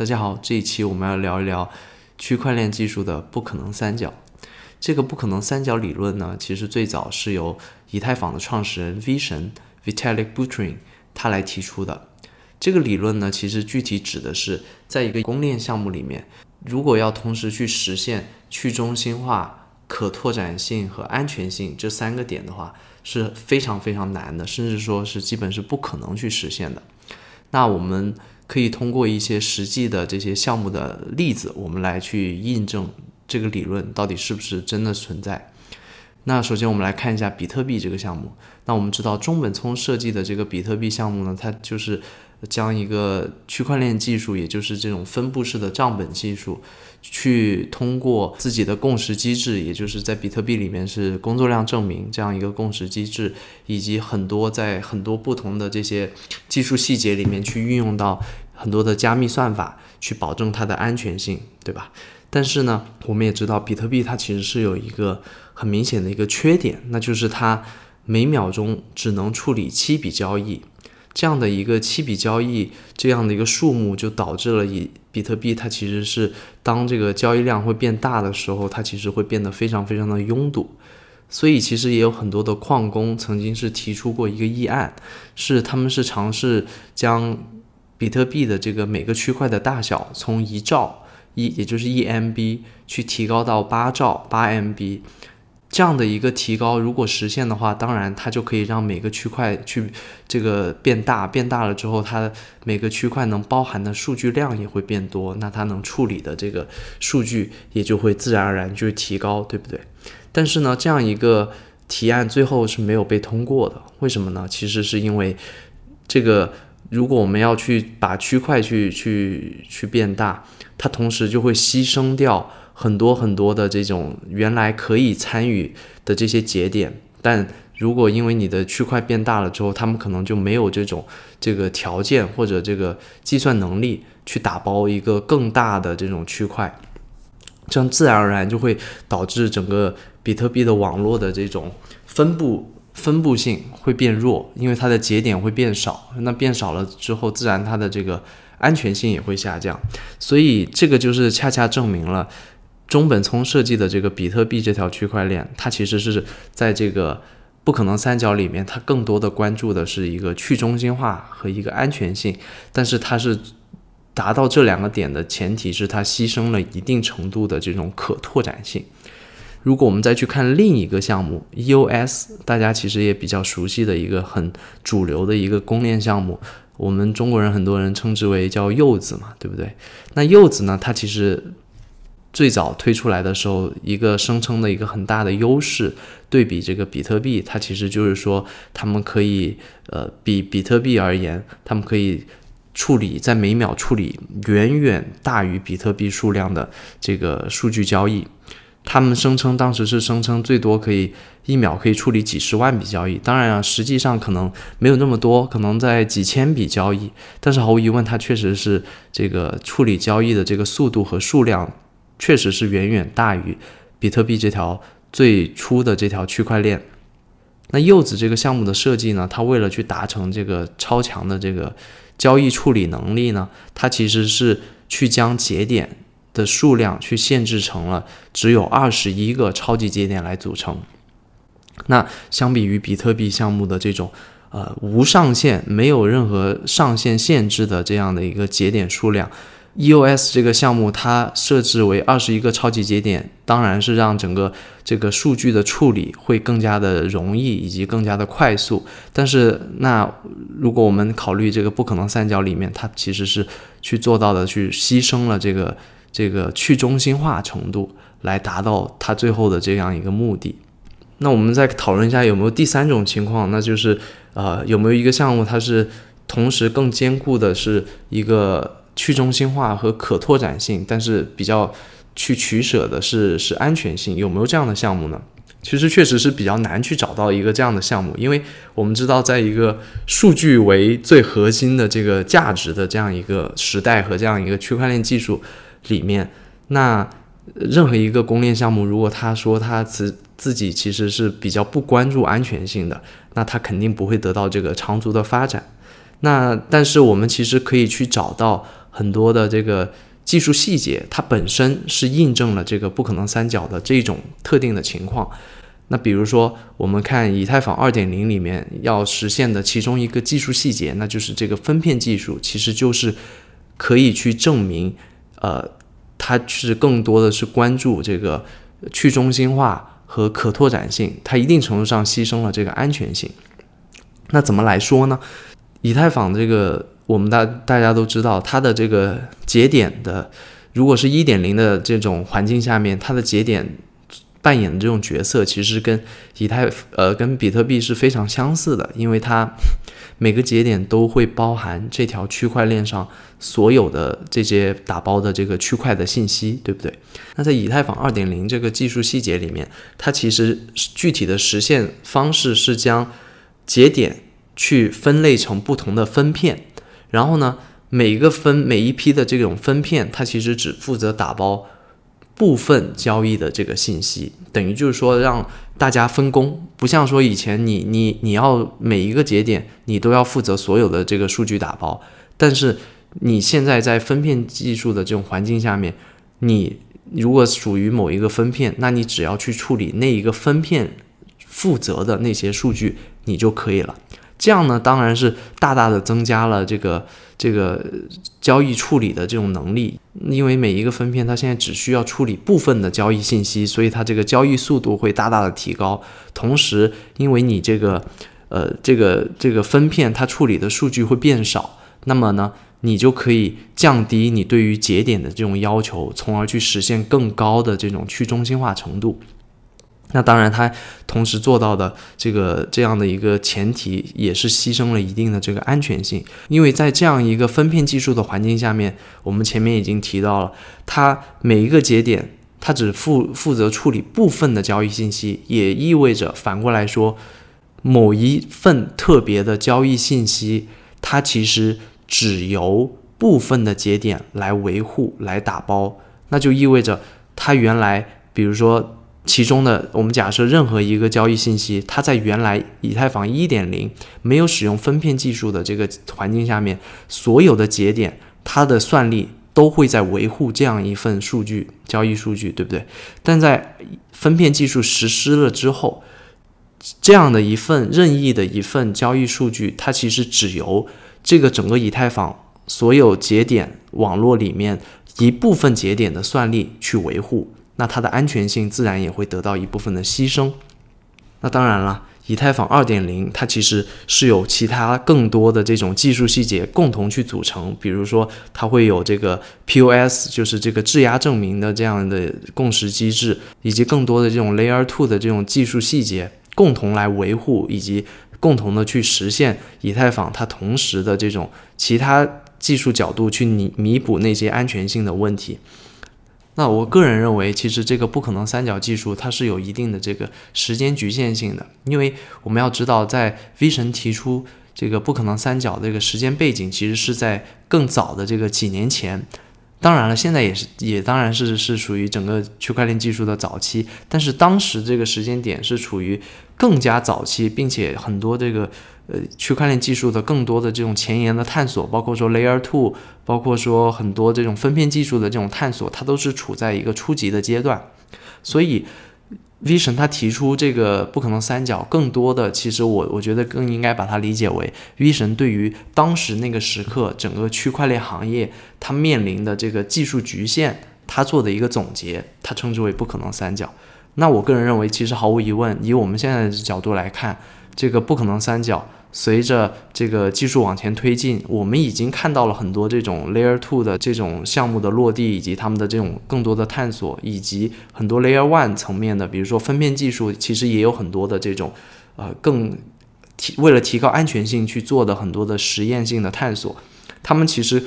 大家好，这一期我们要聊一聊区块链技术的不可能三角。这个不可能三角理论呢，其实最早是由以太坊的创始人 V 神 Vitalik Buterin 他来提出的。这个理论呢，其实具体指的是，在一个公链项目里面，如果要同时去实现去中心化、可拓展性和安全性这三个点的话，是非常非常难的，甚至说是基本是不可能去实现的。那我们可以通过一些实际的这些项目的例子，我们来去印证这个理论到底是不是真的存在。那首先我们来看一下比特币这个项目。那我们知道中本聪设计的这个比特币项目呢，它就是将一个区块链技术，也就是这种分布式的账本技术，去通过自己的共识机制，也就是在比特币里面是工作量证明这样一个共识机制，以及很多在很多不同的这些技术细节里面去运用到。很多的加密算法去保证它的安全性，对吧？但是呢，我们也知道比特币它其实是有一个很明显的一个缺点，那就是它每秒钟只能处理七笔交易，这样的一个七笔交易这样的一个数目，就导致了以比特币它其实是当这个交易量会变大的时候，它其实会变得非常非常的拥堵。所以其实也有很多的矿工曾经是提出过一个议案，是他们是尝试将比特币的这个每个区块的大小从一兆一，也就是一 MB，去提高到八兆八 MB，这样的一个提高，如果实现的话，当然它就可以让每个区块去这个变大，变大了之后，它每个区块能包含的数据量也会变多，那它能处理的这个数据也就会自然而然就提高，对不对？但是呢，这样一个提案最后是没有被通过的，为什么呢？其实是因为这个。如果我们要去把区块去去去变大，它同时就会牺牲掉很多很多的这种原来可以参与的这些节点。但如果因为你的区块变大了之后，他们可能就没有这种这个条件或者这个计算能力去打包一个更大的这种区块，这样自然而然就会导致整个比特币的网络的这种分布。分布性会变弱，因为它的节点会变少。那变少了之后，自然它的这个安全性也会下降。所以这个就是恰恰证明了中本聪设计的这个比特币这条区块链，它其实是在这个不可能三角里面，它更多的关注的是一个去中心化和一个安全性。但是它是达到这两个点的前提是它牺牲了一定程度的这种可拓展性。如果我们再去看另一个项目 EOS，大家其实也比较熟悉的一个很主流的一个公链项目，我们中国人很多人称之为叫柚子嘛，对不对？那柚子呢，它其实最早推出来的时候，一个声称的一个很大的优势，对比这个比特币，它其实就是说，他们可以呃比比特币而言，他们可以处理在每秒处理远远大于比特币数量的这个数据交易。他们声称当时是声称最多可以一秒可以处理几十万笔交易，当然啊，实际上可能没有那么多，可能在几千笔交易。但是毫无疑问，它确实是这个处理交易的这个速度和数量，确实是远远大于比特币这条最初的这条区块链。那柚子这个项目的设计呢，它为了去达成这个超强的这个交易处理能力呢，它其实是去将节点。的数量去限制成了只有二十一个超级节点来组成。那相比于比特币项目的这种呃无上限、没有任何上限限制的这样的一个节点数量，EOS 这个项目它设置为二十一个超级节点，当然是让整个这个数据的处理会更加的容易以及更加的快速。但是那如果我们考虑这个不可能三角里面，它其实是去做到的，去牺牲了这个。这个去中心化程度来达到它最后的这样一个目的。那我们再讨论一下有没有第三种情况，那就是呃有没有一个项目它是同时更兼顾的是一个去中心化和可拓展性，但是比较去取舍的是是安全性，有没有这样的项目呢？其实确实是比较难去找到一个这样的项目，因为我们知道在一个数据为最核心的这个价值的这样一个时代和这样一个区块链技术。里面，那任何一个公链项目，如果他说他自自己其实是比较不关注安全性的，那他肯定不会得到这个长足的发展。那但是我们其实可以去找到很多的这个技术细节，它本身是印证了这个不可能三角的这种特定的情况。那比如说，我们看以太坊二点零里面要实现的其中一个技术细节，那就是这个分片技术，其实就是可以去证明，呃，它是更多的是关注这个去中心化和可拓展性，它一定程度上牺牲了这个安全性。那怎么来说呢？以太坊这个，我们大大家都知道，它的这个节点的，如果是一点零的这种环境下面，它的节点。扮演的这种角色，其实跟以太呃跟比特币是非常相似的，因为它每个节点都会包含这条区块链上所有的这些打包的这个区块的信息，对不对？那在以太坊二点零这个技术细节里面，它其实具体的实现方式是将节点去分类成不同的分片，然后呢，每一个分每一批的这种分片，它其实只负责打包。部分交易的这个信息，等于就是说让大家分工，不像说以前你你你要每一个节点你都要负责所有的这个数据打包，但是你现在在分片技术的这种环境下面，你如果属于某一个分片，那你只要去处理那一个分片负责的那些数据，你就可以了。这样呢，当然是大大的增加了这个这个交易处理的这种能力，因为每一个分片它现在只需要处理部分的交易信息，所以它这个交易速度会大大的提高。同时，因为你这个呃这个这个分片它处理的数据会变少，那么呢，你就可以降低你对于节点的这种要求，从而去实现更高的这种去中心化程度。那当然，它同时做到的这个这样的一个前提，也是牺牲了一定的这个安全性，因为在这样一个分片技术的环境下面，我们前面已经提到了，它每一个节点，它只负负责处理部分的交易信息，也意味着反过来说，某一份特别的交易信息，它其实只由部分的节点来维护、来打包，那就意味着它原来，比如说。其中的，我们假设任何一个交易信息，它在原来以太坊一点零没有使用分片技术的这个环境下面，所有的节点它的算力都会在维护这样一份数据交易数据，对不对？但在分片技术实施了之后，这样的一份任意的一份交易数据，它其实只由这个整个以太坊所有节点网络里面一部分节点的算力去维护。那它的安全性自然也会得到一部分的牺牲。那当然了，以太坊二点零它其实是有其他更多的这种技术细节共同去组成，比如说它会有这个 POS，就是这个质押证明的这样的共识机制，以及更多的这种 Layer Two 的这种技术细节共同来维护，以及共同的去实现以太坊它同时的这种其他技术角度去弥弥补那些安全性的问题。那我个人认为，其实这个不可能三角技术它是有一定的这个时间局限性的，因为我们要知道，在 V 神提出这个不可能三角这个时间背景，其实是在更早的这个几年前。当然了，现在也是也当然是是属于整个区块链技术的早期，但是当时这个时间点是处于更加早期，并且很多这个。呃，区块链技术的更多的这种前沿的探索，包括说 Layer Two，包括说很多这种分片技术的这种探索，它都是处在一个初级的阶段。所以，V 神他提出这个不可能三角，更多的其实我我觉得更应该把它理解为 V 神对于当时那个时刻整个区块链行业它面临的这个技术局限，他做的一个总结，他称之为不可能三角。那我个人认为，其实毫无疑问，以我们现在的角度来看，这个不可能三角。随着这个技术往前推进，我们已经看到了很多这种 Layer Two 的这种项目的落地，以及他们的这种更多的探索，以及很多 Layer One 层面的，比如说分片技术，其实也有很多的这种，呃，更提为了提高安全性去做的很多的实验性的探索，他们其实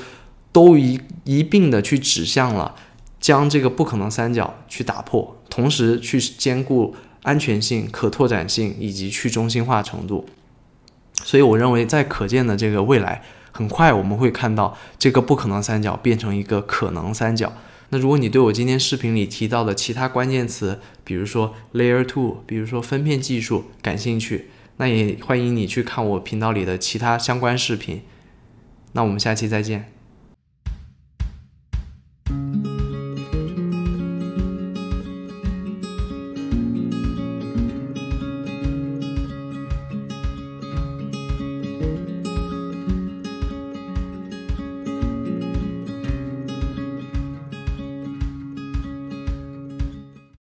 都一一并的去指向了将这个不可能三角去打破，同时去兼顾安全性、可拓展性以及去中心化程度。所以我认为，在可见的这个未来，很快我们会看到这个不可能三角变成一个可能三角。那如果你对我今天视频里提到的其他关键词，比如说 Layer Two，比如说分片技术感兴趣，那也欢迎你去看我频道里的其他相关视频。那我们下期再见。